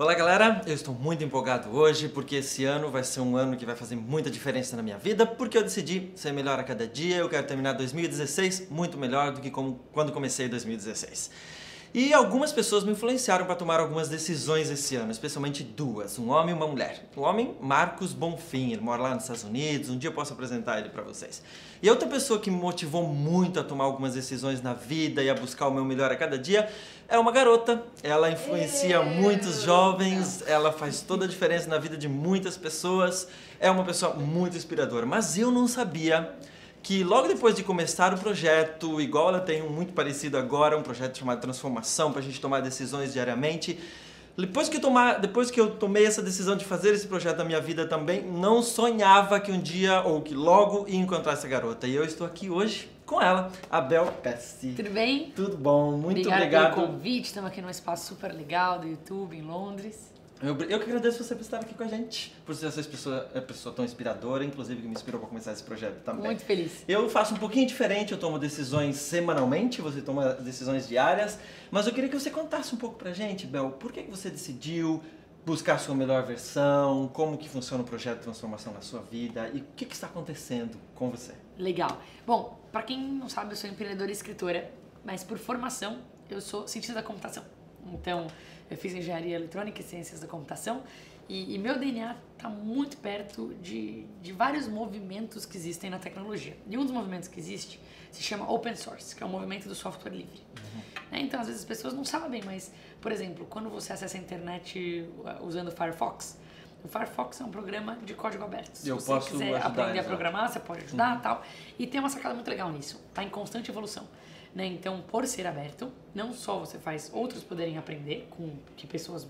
Olá galera, eu estou muito empolgado hoje porque esse ano vai ser um ano que vai fazer muita diferença na minha vida porque eu decidi ser melhor a cada dia. Eu quero terminar 2016 muito melhor do que como, quando comecei 2016. E algumas pessoas me influenciaram para tomar algumas decisões esse ano, especialmente duas, um homem e uma mulher. O homem, Marcos Bonfim, ele mora lá nos Estados Unidos, um dia eu posso apresentar ele para vocês. E outra pessoa que me motivou muito a tomar algumas decisões na vida e a buscar o meu melhor a cada dia é uma garota. Ela influencia muitos jovens, ela faz toda a diferença na vida de muitas pessoas, é uma pessoa muito inspiradora. Mas eu não sabia que logo depois de começar o projeto, igual ela tem um muito parecido agora, um projeto chamado Transformação, para a gente tomar decisões diariamente. Depois que, eu tomar, depois que eu tomei essa decisão de fazer esse projeto na minha vida também, não sonhava que um dia ou que logo ia encontrar essa garota. E eu estou aqui hoje com ela, a Bel Pessi. Tudo bem? Tudo bom, muito Obrigada obrigado. pelo convite. Estamos aqui num espaço super legal do YouTube em Londres. Eu, eu que agradeço você por estar aqui com a gente, por ser essa pessoa, pessoa tão inspiradora, inclusive que me inspirou para começar esse projeto também. Muito feliz. Eu faço um pouquinho diferente, eu tomo decisões semanalmente, você toma decisões diárias, mas eu queria que você contasse um pouco pra gente, Bel, por que que você decidiu buscar a sua melhor versão, como que funciona o projeto de transformação na sua vida e o que, que está acontecendo com você? Legal. Bom, para quem não sabe, eu sou empreendedora e escritora, mas por formação eu sou cientista da computação. Então, eu fiz engenharia eletrônica e ciências da computação e, e meu DNA está muito perto de, de vários movimentos que existem na tecnologia. E um dos movimentos que existe se chama Open Source, que é o movimento do software livre. Uhum. Então, às vezes as pessoas não sabem, mas, por exemplo, quando você acessa a internet uh, usando o Firefox, o Firefox é um programa de código aberto. Se eu você quiser ajudar, aprender a exato. programar, você pode ajudar uhum. tal. E tem uma sacada muito legal nisso. Está em constante evolução. Né? Então, por ser aberto, não só você faz outros poderem aprender com que pessoas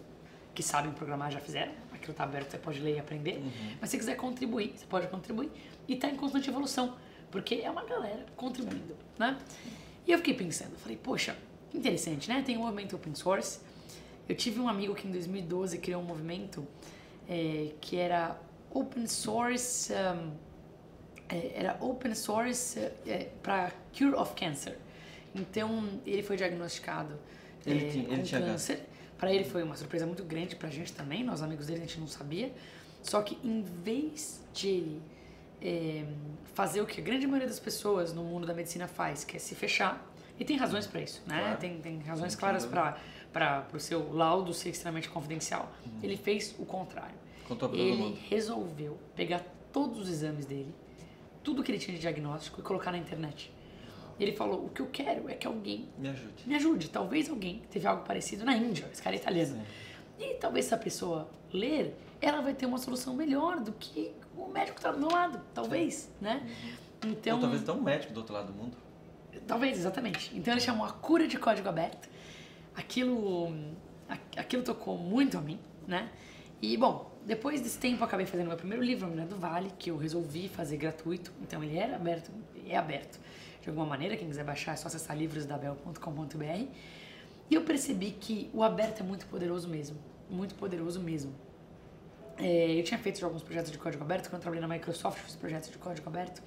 que sabem programar já fizeram, aquilo está aberto, você pode ler e aprender, uhum. mas se quiser contribuir, você pode contribuir e está em constante evolução, porque é uma galera contribuindo, né? E eu fiquei pensando, falei, poxa, interessante, né? Tem um movimento open source. Eu tive um amigo que em 2012 criou um movimento é, que era open source, um, é, era open source é, para cure of cancer. Então, ele foi diagnosticado ele, é, tinha, ele com tinha câncer. Para ele foi uma surpresa muito grande, pra gente também, nós amigos dele a gente não sabia. Só que em vez de ele é, fazer o que a grande maioria das pessoas no mundo da medicina faz, que é se fechar, e tem razões para isso, né? Claro. Tem, tem razões claras para o seu laudo ser extremamente confidencial. Uhum. Ele fez o contrário. Contou pra ele todo mundo. resolveu pegar todos os exames dele, tudo que ele tinha de diagnóstico e colocar na internet. Ele falou: O que eu quero é que alguém Me ajude. me ajude. Talvez alguém teve algo parecido na Índia, esse cara é italiano. Sim. E talvez se a pessoa ler, ela vai ter uma solução melhor do que o médico que está do meu lado. Talvez, né? Então, Ou talvez até um médico do outro lado do mundo. Talvez, exatamente. Então ele chamou a cura de código aberto. Aquilo, aquilo tocou muito a mim, né? E bom, depois desse tempo eu acabei fazendo meu primeiro livro, A Mulher do Vale, que eu resolvi fazer gratuito. Então ele era aberto, é aberto de alguma maneira. Quem quiser baixar é só acessar livrosdabel.com.br. E eu percebi que o aberto é muito poderoso mesmo. Muito poderoso mesmo. É, eu tinha feito alguns projetos de código aberto, quando eu trabalhei na Microsoft, fiz projetos de código aberto.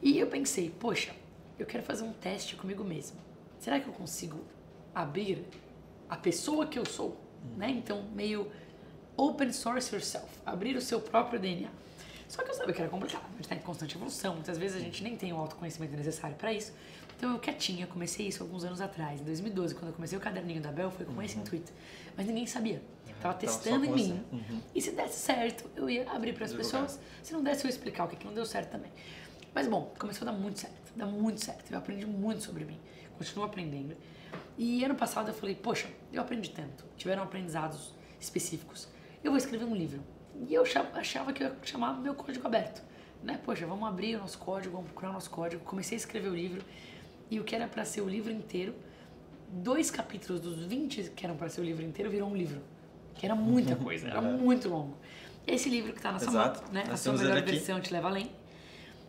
E eu pensei, poxa, eu quero fazer um teste comigo mesmo. Será que eu consigo abrir a pessoa que eu sou? Né? Então, meio open source yourself, abrir o seu próprio DNA. Só que eu sabia que era complicado, a gente está em constante evolução, muitas vezes a gente nem tem o autoconhecimento necessário para isso. Então eu quietinha, comecei isso alguns anos atrás, em 2012, quando eu comecei o caderninho da Bel, foi com esse intuito. Mas ninguém sabia. Tava Tava testando em mim. Uhum. E se desse certo, eu ia abrir para as pessoas. Se não desse, eu ia explicar o que, que não deu certo também. Mas bom, começou a dar muito certo, dá muito certo. Eu aprendi muito sobre mim, continuo aprendendo. E ano passado eu falei, poxa, eu aprendi tanto, tiveram aprendizados específicos. Eu vou escrever um livro. E eu achava- que eu ia chamar meu código aberto. Né? Poxa, vamos abrir o nosso código, vamos procurar o nosso código. Comecei a escrever o livro. E o que era para ser o livro inteiro, dois capítulos dos 20 que eram para ser o livro inteiro virou um livro. Que era muita coisa, era muito longo. Esse livro que está na sua Exato. mão, né? A sua melhor versão te leva além.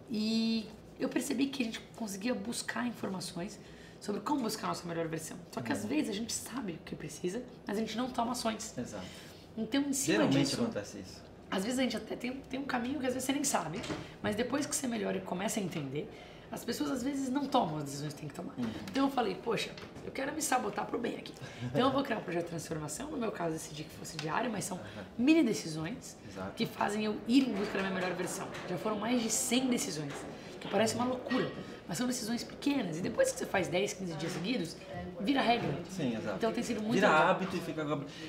E eu percebi que a gente conseguia buscar informações sobre como buscar a nossa melhor versão. Só que Uhum. às vezes a gente sabe o que precisa, mas a gente não toma ações. Exato. Então, em cima Geralmente disso, acontece isso. às vezes a gente até tem, tem um caminho que às vezes você nem sabe, mas depois que você melhora e começa a entender, as pessoas às vezes não tomam as decisões que tem que tomar. Uhum. Então eu falei, poxa, eu quero me sabotar pro bem aqui. Então eu vou criar um projeto de transformação. No meu caso, decidi que fosse diário, mas são uhum. mini decisões Exato. que fazem eu ir em busca da minha melhor versão. Já foram mais de 100 decisões, que parece uma loucura, mas são decisões pequenas. E depois que você faz 10, 15 dias seguidos, vira regra. Sim, exato. Então tem sido muito Vira legal. hábito e fica.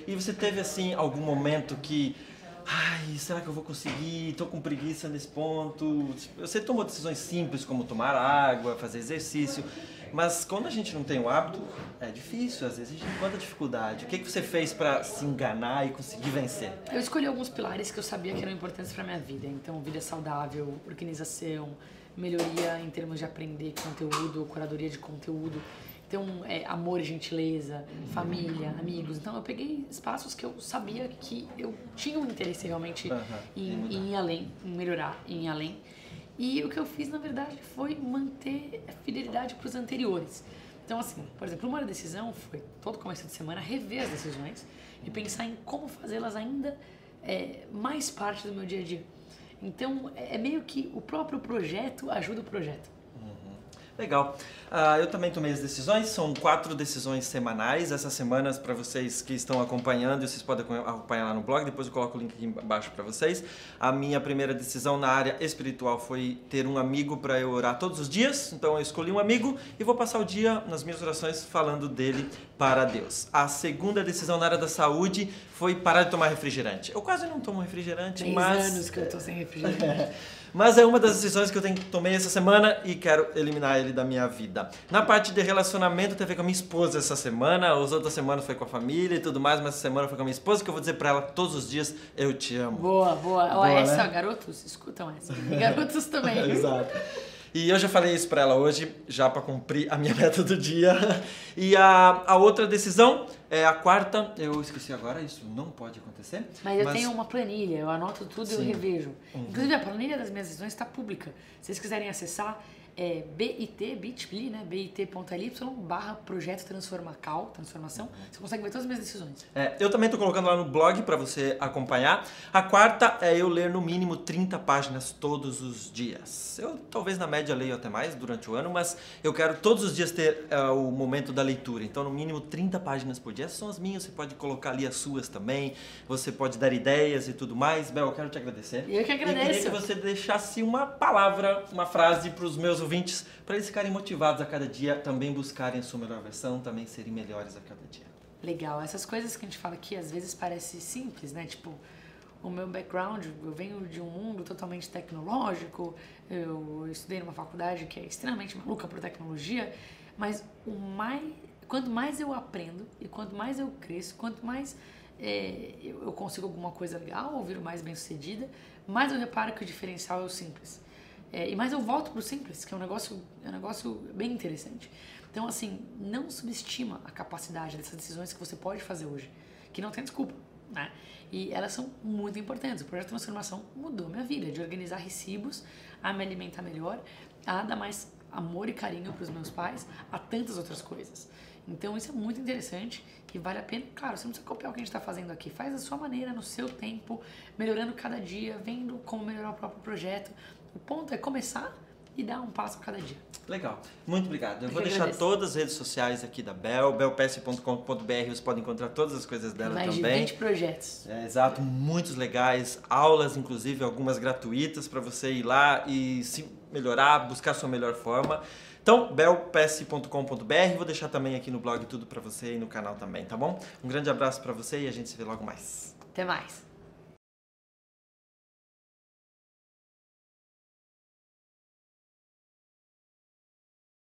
E você teve assim algum momento que ai, será que eu vou conseguir? Estou com preguiça nesse ponto. Você tomou decisões simples como tomar água, fazer exercício, mas quando a gente não tem o hábito, é difícil, às vezes a gente encontra dificuldade. O que, que você fez para se enganar e conseguir vencer? Eu escolhi alguns pilares que eu sabia que eram importantes para minha vida. Então, vida saudável, organização, melhoria em termos de aprender conteúdo, curadoria de conteúdo um é, amor e gentileza, família, amigos. Então eu peguei espaços que eu sabia que eu tinha um interesse realmente uhum. em, em ir além, em melhorar, em ir além. E o que eu fiz, na verdade, foi manter a fidelidade para os anteriores. Então, assim, por exemplo, uma decisão foi, todo começo de semana, rever as decisões e pensar em como fazê-las ainda é, mais parte do meu dia a dia. Então, é meio que o próprio projeto ajuda o projeto. Legal. Uh, eu também tomei as decisões, são quatro decisões semanais. Essas semanas, para vocês que estão acompanhando, vocês podem acompanhar lá no blog, depois eu coloco o link aqui embaixo para vocês. A minha primeira decisão na área espiritual foi ter um amigo para eu orar todos os dias. Então eu escolhi um amigo e vou passar o dia nas minhas orações falando dele para Deus. A segunda decisão na área da saúde foi parar de tomar refrigerante. Eu quase não tomo refrigerante, Tem mas. anos que eu tô sem refrigerante. Mas é uma das decisões que eu tenho, tomei essa semana e quero eliminar ele da minha vida. Na parte de relacionamento, teve com a minha esposa essa semana, as outras semanas foi com a família e tudo mais, mas essa semana foi com a minha esposa, que eu vou dizer pra ela todos os dias, eu te amo. Boa, boa. boa essa, né? garotos, escutam essa. E garotos também. Exato. E eu já falei isso para ela hoje, já para cumprir a minha meta do dia. E a, a outra decisão é a quarta, eu esqueci agora, isso não pode acontecer. Mas eu mas... tenho uma planilha, eu anoto tudo e eu revejo. Uhum. Inclusive a planilha das minhas decisões está pública. Se vocês quiserem acessar, é bit, bit.ly, né? bit.ly barra projeto transformacal, transformação. Você consegue ver todas as minhas decisões. É, eu também estou colocando lá no blog para você acompanhar. A quarta é eu ler no mínimo 30 páginas todos os dias. Eu talvez na média leio até mais durante o ano, mas eu quero todos os dias ter uh, o momento da leitura. Então, no mínimo 30 páginas por dia. Essas são as minhas, você pode colocar ali as suas também. Você pode dar ideias e tudo mais. Bel, eu quero te agradecer. Eu que agradeço. E queria que você deixasse uma palavra, uma frase para os meus ouvintes, para eles ficarem motivados a cada dia, também buscarem a sua melhor versão, também serem melhores a cada dia. Legal. Essas coisas que a gente fala aqui às vezes parece simples, né? Tipo, o meu background, eu venho de um mundo totalmente tecnológico, eu estudei numa faculdade que é extremamente maluca por tecnologia, mas o mais, quanto mais eu aprendo e quanto mais eu cresço, quanto mais é, eu consigo alguma coisa legal ou viro mais bem sucedida, mais eu reparo que o diferencial é o simples. É, mais eu volto pro simples, que é um negócio, é um negócio bem interessante. Então, assim, não subestima a capacidade dessas decisões que você pode fazer hoje, que não tem desculpa, né? E elas são muito importantes. O projeto de transformação mudou minha vida, de organizar recibos, a me alimentar melhor, a dar mais amor e carinho para os meus pais, a tantas outras coisas. Então isso é muito interessante e vale a pena. Claro, você não precisa copiar o que a gente está fazendo aqui. Faz da sua maneira, no seu tempo, melhorando cada dia, vendo como melhorar o próprio projeto. O ponto é começar e dar um passo cada dia. Legal. Muito obrigado. Eu, Eu vou deixar agradeço. todas as redes sociais aqui da Bel, belps.com.br, você pode encontrar todas as coisas dela Mais também. Mais de 20 projetos. É, exato, muitos legais, aulas inclusive, algumas gratuitas para você ir lá e se melhorar, buscar sua melhor forma. Então, belps.com.br, vou deixar também aqui no blog tudo para você e no canal também, tá bom? Um grande abraço para você e a gente se vê logo mais. Até mais.